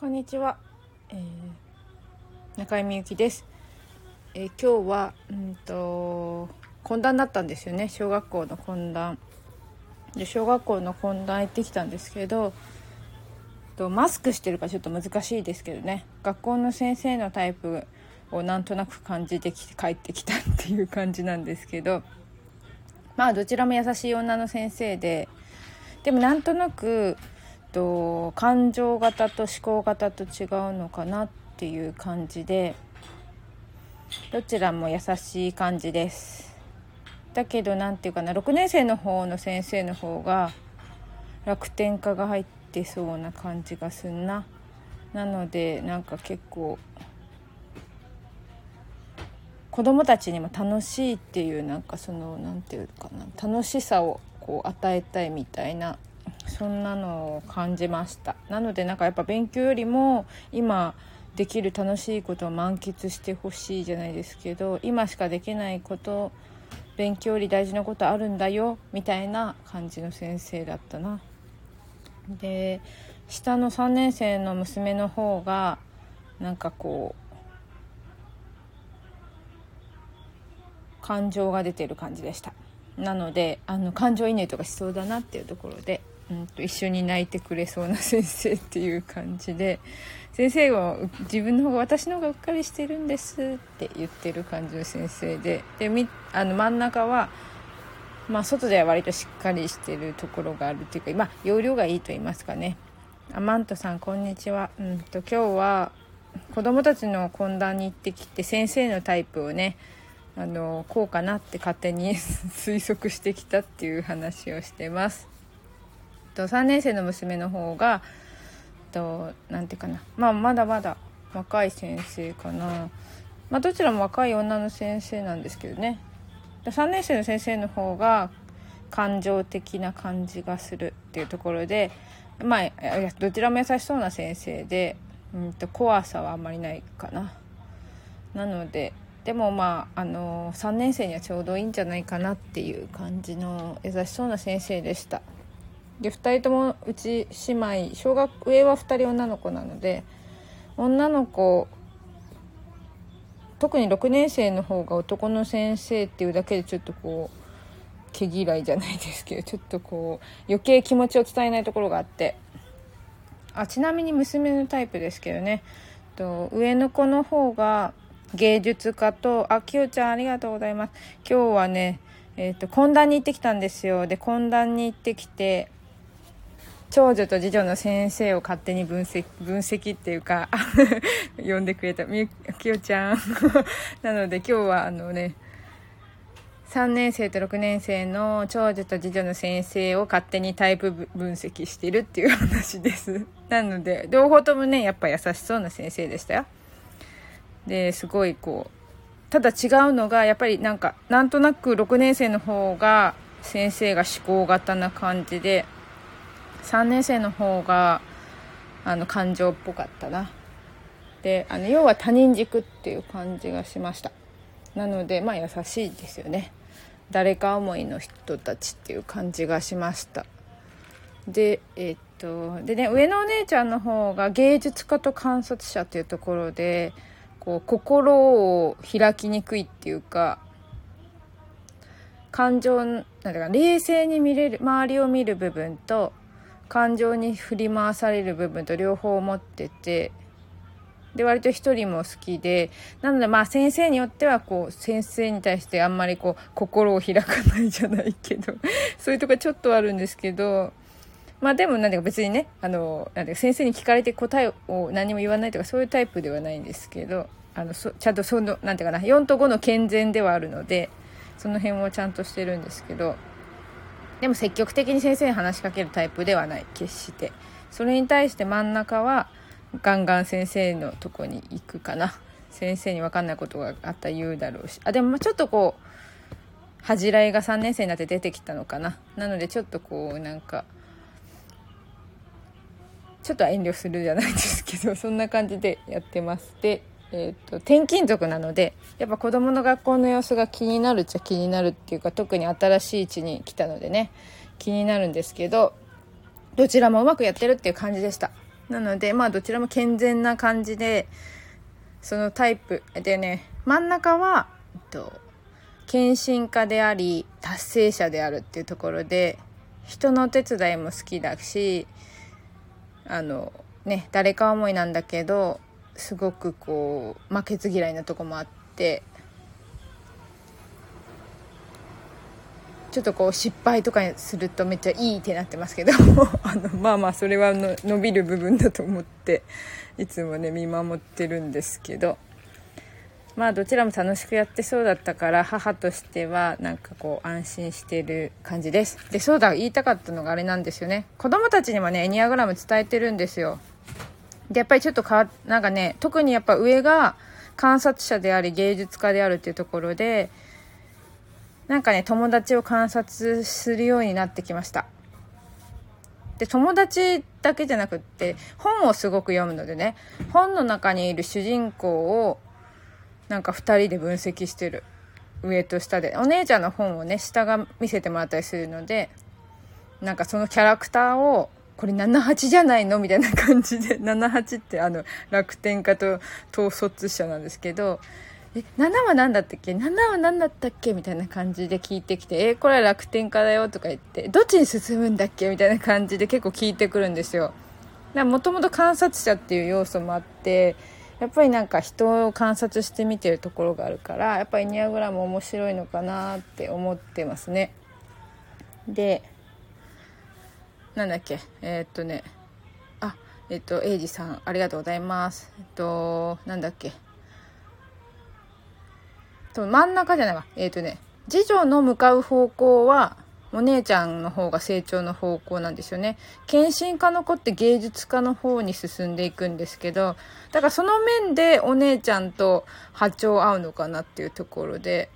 こんにちは、えー、中井美幸です、えー、今日はうんと懇談だったんですよね。小学校の懇談。で小学校の懇談行ってきたんですけどとマスクしてるかちょっと難しいですけどね。学校の先生のタイプをなんとなく感じてきて帰ってきたっていう感じなんですけどまあどちらも優しい女の先生ででもなんとなくと感情型と思考型と違うのかなっていう感じでどちらも優しい感じです。だけど何て言うかな6年生の方の先生の方が楽天家が入ってそうな感じがすんな。なのでなんか結構子供たちにも楽しいっていうなんかその何て言うかな楽しさをこう与えたいみたいなそんなのを感じましたなのでなんかやっぱ勉強よりも今できる楽しいことを満喫してほしいじゃないですけど今しかできないこと勉強より大事なことあるんだよみたいな感じの先生だったな。で下の3年生の娘の方がなんかこう感情が出てる感じでしたなのであの感情移入とかしそうだなっていうところでうんと一緒に泣いてくれそうな先生っていう感じで 先生は自分の方が私の方がうっかりしてるんですって言ってる感じの先生ででみあの真ん中は、まあ、外では割としっかりしてるところがあるっていうか、まあ、容量がいいと言いますかねアマントさんこんにちは、うんと、と今日は子供たちの懇談に行ってきて先生のタイプをねあのこうかなって勝手に 推測してきたっていう話をしてます。と3年生の娘の方がと何て言うかな、まあ、まだまだ若い先生かな、まあ、どちらも若い女の先生なんですけどね3年生の先生の方が感情的な感じがするっていうところでまあどちらも優しそうな先生で、うんと、怖さはあんまりないかな。なのででもまああの3年生にはちょうどいいんじゃないかなっていう感じの優しそうな先生でした。で2人ともうち姉妹小学上は2人女の子なので女の子特に6年生の方が男の先生っていうだけでちょっとこう毛嫌いじゃないですけどちょっとこう余計気持ちを伝えないところがあって。あちなみに娘のタイプですけどね。と上の子の方が芸術家とあきよちゃんありがとうございます。今日はねえーと懇談に行ってきたんですよ。で懇談に行ってきて長女と次女の先生を勝手に分析分析っていうか 呼んでくれた。みきよちゃん。なので今日はあのね3年生と6年生の長女と次女の先生を勝手にタイプ分析してるっていう話です。なので両方ともねやっぱ優しそうな先生でしたよ。ですごいこうただ違うのがやっぱりなんかなんとなく6年生の方が先生が思考型な感じで3年生の方があの感情っぽかったな。であの要は他人軸っていう感じがしました。なのでまあ優しいですよね。誰か思いの人たちっていう感じがしました。でえー、っとでね上のお姉ちゃんの方が芸術家と観察者っていうところでこう心を開きにくいっていうか感情なんだか冷静に見れる周りを見る部分と感情に振り回される部分と両方持っててで割と一人も好きでなのでまあ先生によってはこう先生に対してあんまりこう心を開かないじゃないけど そういうとこちょっとあるんですけどまあでもなんか別にねあのなん先生に聞かれて答えを何も言わないとかそういうタイプではないんですけどあのそちゃんとそのなんていうかな4と5の健全ではあるのでその辺をちゃんとしてるんですけど。でも積極的に先生に話しかけるタイプではない決して。それに対して真ん中はガンガン先生のとこに行くかな。先生に分かんないことがあったら言うだろうし。あでもちょっとこう恥じらいが3年生になって出てきたのかな。なのでちょっとこうなんかちょっと遠慮するじゃないですけどそんな感じでやってます。でえーと、転勤族なのでやっぱ子どもの学校の様子が気になるっちゃ気になるっていうか特に新しい地に来たのでね気になるんですけどどちらもうまくやってるっていう感じでした。なのでまあどちらも健全な感じでそのタイプでね真ん中は、えっと、献身家であり達成者であるっていうところで人のお手伝いも好きだしあのね誰か思いなんだけどすごくこう負けず嫌いなとこもあってちょっとこう失敗とかするとめっちゃいいってなってますけど あのまあまあそれはの伸びる部分だと思っていつもね見守ってるんですけどまあどちらも楽しくやってそうだったから母としてはなんかこう安心してる感じです。でそうだ言いたかったのがあれなんですよね。子供たちにもねエニアグラム伝えてるんですよ。でやっぱりちょっとかなんかね特にやっぱ上が観察者であり芸術家であるっていうところでなんかね友達を観察するようになってきました。で友達だけじゃなくって本をすごく読むのでね本の中にいる主人公をなんか2人で分析してる。上と下で。お姉ちゃんの本をね下が見せてもらったりするのでなんかそのキャラクターをこれ78じゃないの？みたいな感じで 78ってあの楽天家と統率者なんですけどえ7は何だったっけ？7は何だったっけ？みたいな感じで聞いてきてえこれは楽天家だよとか言ってどっちに進むんだっけ？みたいな感じで結構聞いてくるんですよ。もともと観察者っていう要素もあってやっぱりなんか人を観察して見てるところがあるからやっぱりニアグラム面白いのかなって思ってますね。でなんだっけ？えー、っとね。あえっとエイジさんありがとうございます。えっとなんだっけ？と真ん中じゃないわ。えっとね。次女の向かう方向はお姉ちゃんの方が成長の方向なんですよね。献身家の子って芸術家の方に進んでいくんですけど、だからその面でお姉ちゃんと波長合うのかなっていうところで、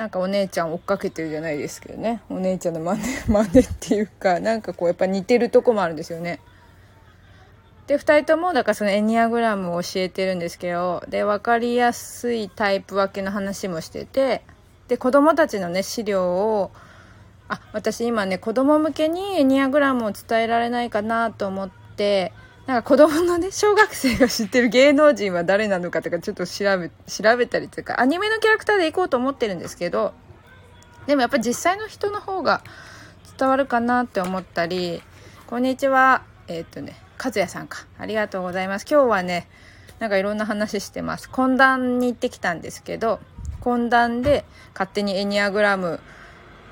なんかお姉ちゃん追っかけてるじゃないですけどね。お姉ちゃんの真似、真似っていうか、なんかこうやっぱ似てるとこもあるんですよね。で、2人とも、だからそのエニアグラムを教えてるんですけど、で、分かりやすいタイプ分けの話もしてて、で子供たちのね資料をあ私今ね子供向けにエニアグラムを伝えられないかなと思ってなんか子供のね小学生が知ってる芸能人は誰なのかとかちょっと調べ調べたりというかアニメのキャラクターでいこうと思ってるんですけどでもやっぱ実際の人の方が伝わるかなって思ったりこんにちは。えー、っとね和也さんか。ありがとうございます。今日はねなんかいろんな話してます。懇談に行ってきたんですけど懇談で勝手にエニアグラム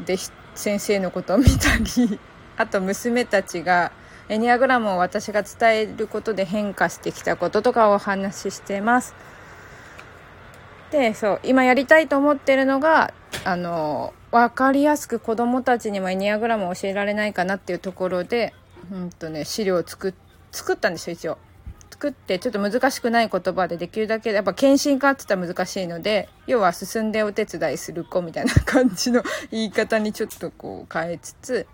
で先生のことを見たりあと娘たちがエニアグラムを私が伝えることで変化してきたこととかをお話ししてます。でそう今やりたいと思ってるのがあの分かりやすく子どもたちにもエニアグラムを教えられないかなっていうところで、うんとね、資料を作作ったんですよ一応。作ってちょっと難しくない言葉でできるだけやっぱ検診化って言ったら難しいので要は進んでお手伝いする子みたいな感じの言い方にちょっとこう変えつつ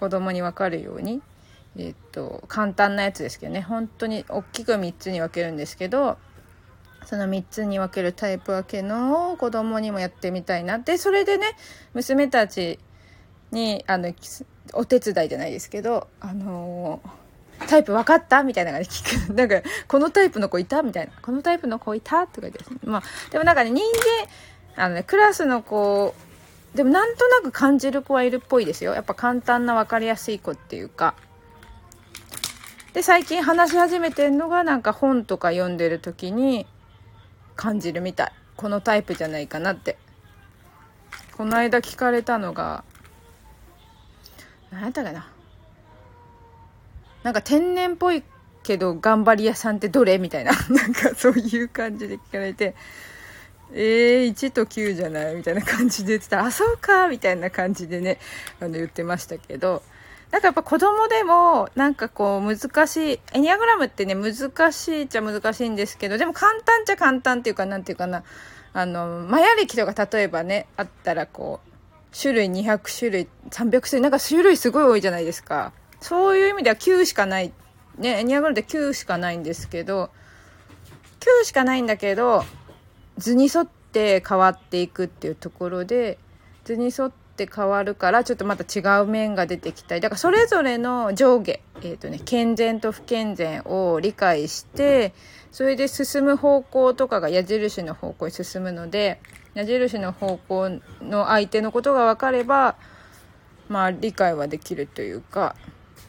子供に分かるようにえっと簡単なやつですけどね本当に大きく3つに分けるんですけどその3つに分けるタイプ分けのを子供にもやってみたいなってそれでね娘たちにあのお手伝いじゃないですけどあのータイプ分かった？みたいな感じで聞く。なんか、このタイプの子いた？みたいな。このタイプの子いた？とか言って、まあ、でもなんかね、人間、あのね、クラスの子、でもなんとなく感じる子はいるっぽいですよ。やっぱ簡単な分かりやすい子っていうか。で、最近話し始めてるのが、なんか本とか読んでる時に感じるみたい。このタイプじゃないかなって。この間聞かれたのが、何やったかな。なんか天然っぽいけど頑張り屋さんってどれみたいな なんかそういう感じで聞かれてえー、1と9じゃないみたいな感じで言ってたらあそうかみたいな感じでねあの言ってましたけどなんかやっぱ子供でもなんかこう難しいエニアグラムってね難しいっちゃ難しいんですけどでも簡単っちゃ簡単っていうかなんていうかなあのマヤ歴とか例えばねあったらこう種類200種類300種類なんか種類すごい多いじゃないですかそういう意味では9しかない。ね、エニアグラムって9しかないんですけど、9しかないんだけど、図に沿って変わっていくっていうところで、図に沿ってって変わるからちょっとまた違う面が出てきたりだからそれぞれの上下、えーとね、健全と不健全を理解してそれで進む方向とかが矢印の方向に進むので矢印の方向の相手のことが分かればまあ理解はできるというか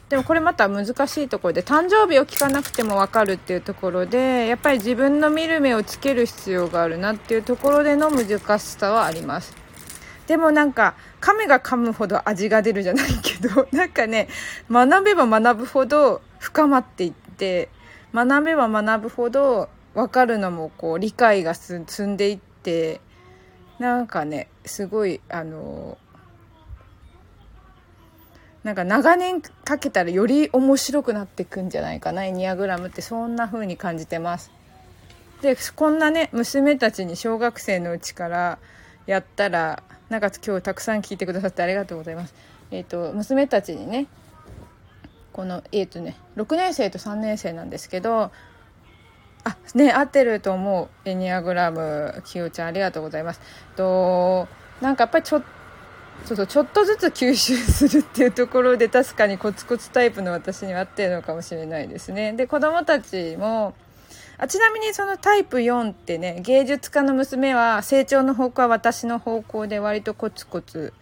でもこれまた難しいところで誕生日を聞かなくても分かるっていうところでやっぱり自分の見る目をつける必要があるなっていうところでの難しさはあります。でもなんか噛めが噛むほど味が出るじゃないけど なんかね学べば学ぶほど深まっていって学べば学ぶほど分かるのもこう理解が進んでいってなんかねすごいあのなんか長年かけたらより面白くなっていくんじゃないかなエニアグラムってそんな風に感じてます。でこんなね娘たちに小学生のうちからやったらなんか今日たくさん聞いてくださってありがとうございます。えっ、ー、と娘たちにねこのえっ、ー、とね6年生と3年生なんですけどあね合ってると思うエニアグラムきよちゃんありがとうございます。となんかやっぱりちょっとそうそうちょっとずつ吸収するっていうところで確かにコツコツタイプの私には合ってるのかもしれないですね。で子供たちもあちなみにそのタイプ4ってね芸術家の娘は成長の方向は私の方向で割とコツコツ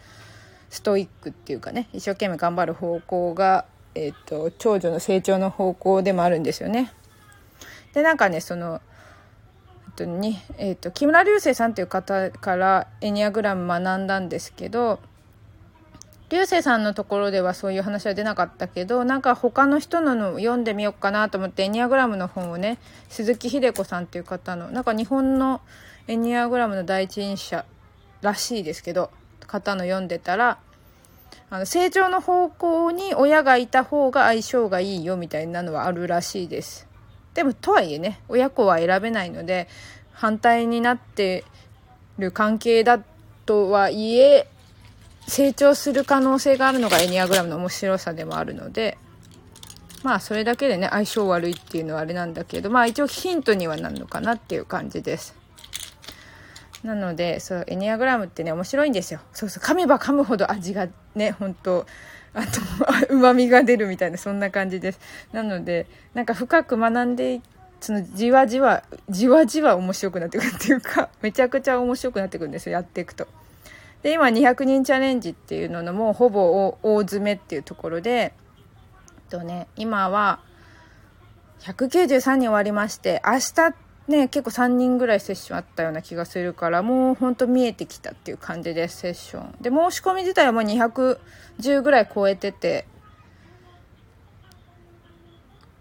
ストイックっていうかね一生懸命頑張る方向が、えーと、長女の成長の方向でもあるんですよね。でなんかねそのに、えーと、木村流星さんという方からエニアグラム学んだんですけど流星さんのところではそういう話は出なかったけどなんか他の人のの読んでみようかなと思ってエニアグラムの本をね鈴木秀子さんっていう方のなんか日本のエニアグラムの第一人者らしいですけど方の読んでたらあの成長の方向に親がいた方が相性がいいよみたいなのはあるらしいです。でもとはいえね親子は選べないので反対になってる関係だとはいえ成長する可能性があるのがエニアグラムの面白さでもあるのでまあそれだけでね相性悪いっていうのはあれなんだけどまあ一応ヒントにはなるのかなっていう感じです。なのでそうエニアグラムってね面白いんですよ。そうそう噛めば噛むほど味がね本当あとうまみが出るみたいなそんな感じですなのでなんか深く学んでそのじわじわじわじわ面白くなってくるっていうかめちゃくちゃ面白くなってくるんですよやっていくと。で今200人チャレンジっていうののもほぼ大詰めっていうところでとね今は193人終わりまして明日ね結構3人ぐらいセッションあったような気がするからもうほんと見えてきたっていう感じですセッション。で申し込み自体はもう210ぐらい超えてて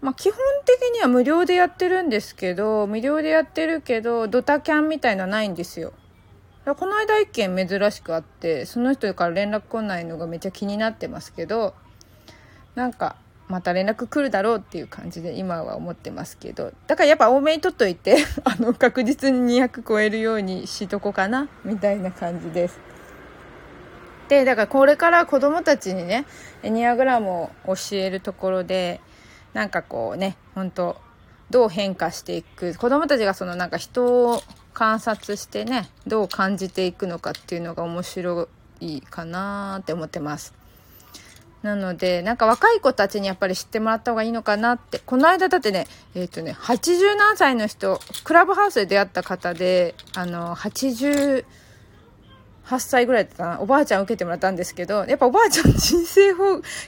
まあ基本的には無料でやってるんですけど無料でやってるけどドタキャンみたいのないんですよ。この間一件珍しくあってその人から連絡来ないのがめっちゃ気になってますけどなんかまた連絡来るだろうっていう感じで今は思ってますけど。だからやっぱ多めに取っといて あの確実に200超えるようにしとこかなみたいな感じです。でだからこれから子供たちにねエニアグラムを教えるところでなんかこうね本当どう変化していく子供たちがそのなんか人を観察してねどう感じていくのかっていうのが面白いかなって思ってますなので、なんか若い子たちにやっぱり知ってもらった方がいいのかなって。この間だってね、えっ、ー、とね、80何歳の人、クラブハウスで出会った方で、あの80、8歳ぐらいだったな、おばあちゃん受けてもらったんですけど、やっぱおばあちゃん人生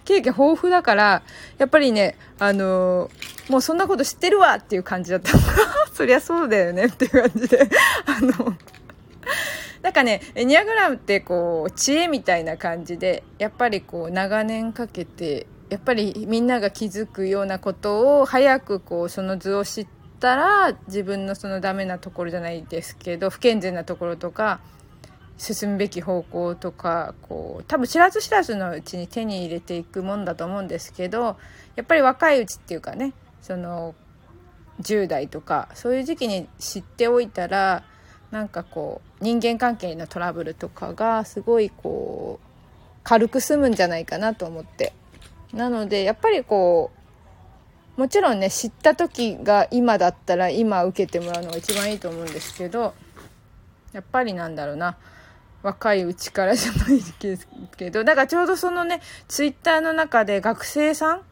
経験豊富だから、やっぱりね、あのもうそんなこと知ってるわっていう感じだった。そりゃそうだよねっていう感じで、あの、なんかねエニアグラムってこう知恵みたいな感じでやっぱりこう長年かけてやっぱりみんなが気づくようなことを早くこうその図を知ったら自分のそのダメなところじゃないですけど不健全なところとか進むべき方向とかこう多分知らず知らずのうちに手に入れていくもんだと思うんですけどやっぱり若いうちっていうかねその10代とかそういう時期に知っておいたらなんかこう人間関係のトラブルとかがすごいこう軽く済むんじゃないかなと思って。なのでやっぱりこうもちろんね知った時が今だったら今受けてもらうのが一番いいと思うんですけどやっぱりなんだろうな。若いうちからじゃないですけどだからちょうどそのねツイッターの中で学生さん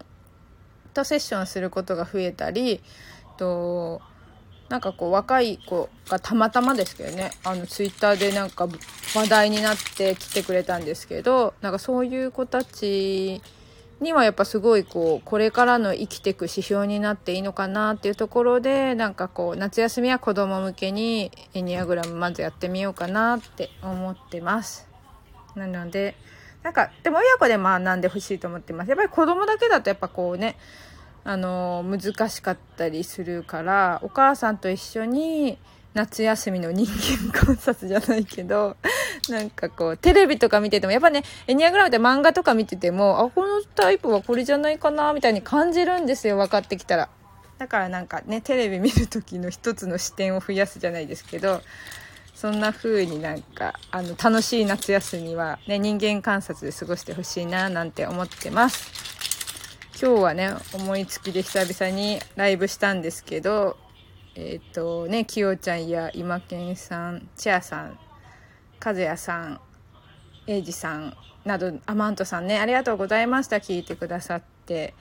とセッションすることが増えたりとなんかこう若い子がたまたまですけどねあのツイッターでなんか話題になって来てくれたんですけどなんかそういう子たちにはやっぱすごいこうこれからの生きていく指標になっていいのかなっていうところでなんかこう夏休みは子供向けにエニアグラムまずやってみようかなって思ってます。なのでなんかでも親子で学んでほしいと思ってます。やっぱり子供だけだとやっぱこうねあの難しかったりするからお母さんと一緒に夏休みの人間観察じゃないけど、なんかこう、テレビとか見てても、やっぱね、エニアグラムって漫画とか見てても、あ、このタイプはこれじゃないかな、みたいに感じるんですよ、分かってきたら。だからなんかね、テレビ見る時の一つの視点を増やすじゃないですけど、そんな風になんか、あの、楽しい夏休みはね、人間観察で過ごしてほしいな、なんて思ってます。今日はね、思いつきで久々にライブしたんですけど、えっ、ー、とね、きよちゃんや今健さん、チアさん、和也さん、英二さんなど、アマントさんね、ありがとうございました。聞いてくださって。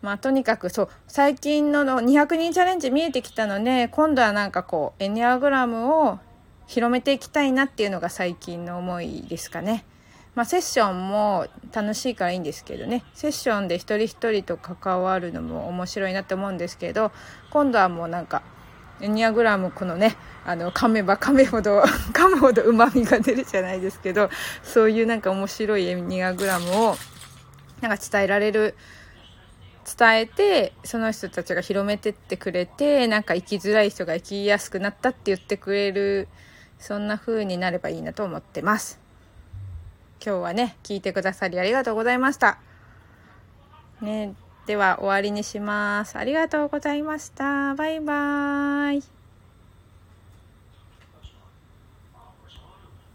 まあ、とにかくそう、最近のの200人チャレンジ見えてきたので、今度はなんかこう、エニアグラムを広めていきたいなっていうのが最近の思いですかね。まあ、セッションも楽しいからいいんですけどねセッションで一人一人と関わるのも面白いなって思うんですけど今度はもうなんかニアグラムこのねあの噛めば噛めほど噛むほどうまみが出るじゃないですけどそういうなんか面白いエニアグラムをなんか伝えられる伝えてその人たちが広めてってくれてなんか生きづらい人が生きやすくなったって言ってくれるそんな風になればいいなと思ってます。今日はね聞いてくださりありがとうございました。ねでは終わりにします。ありがとうございました。バイバーイ。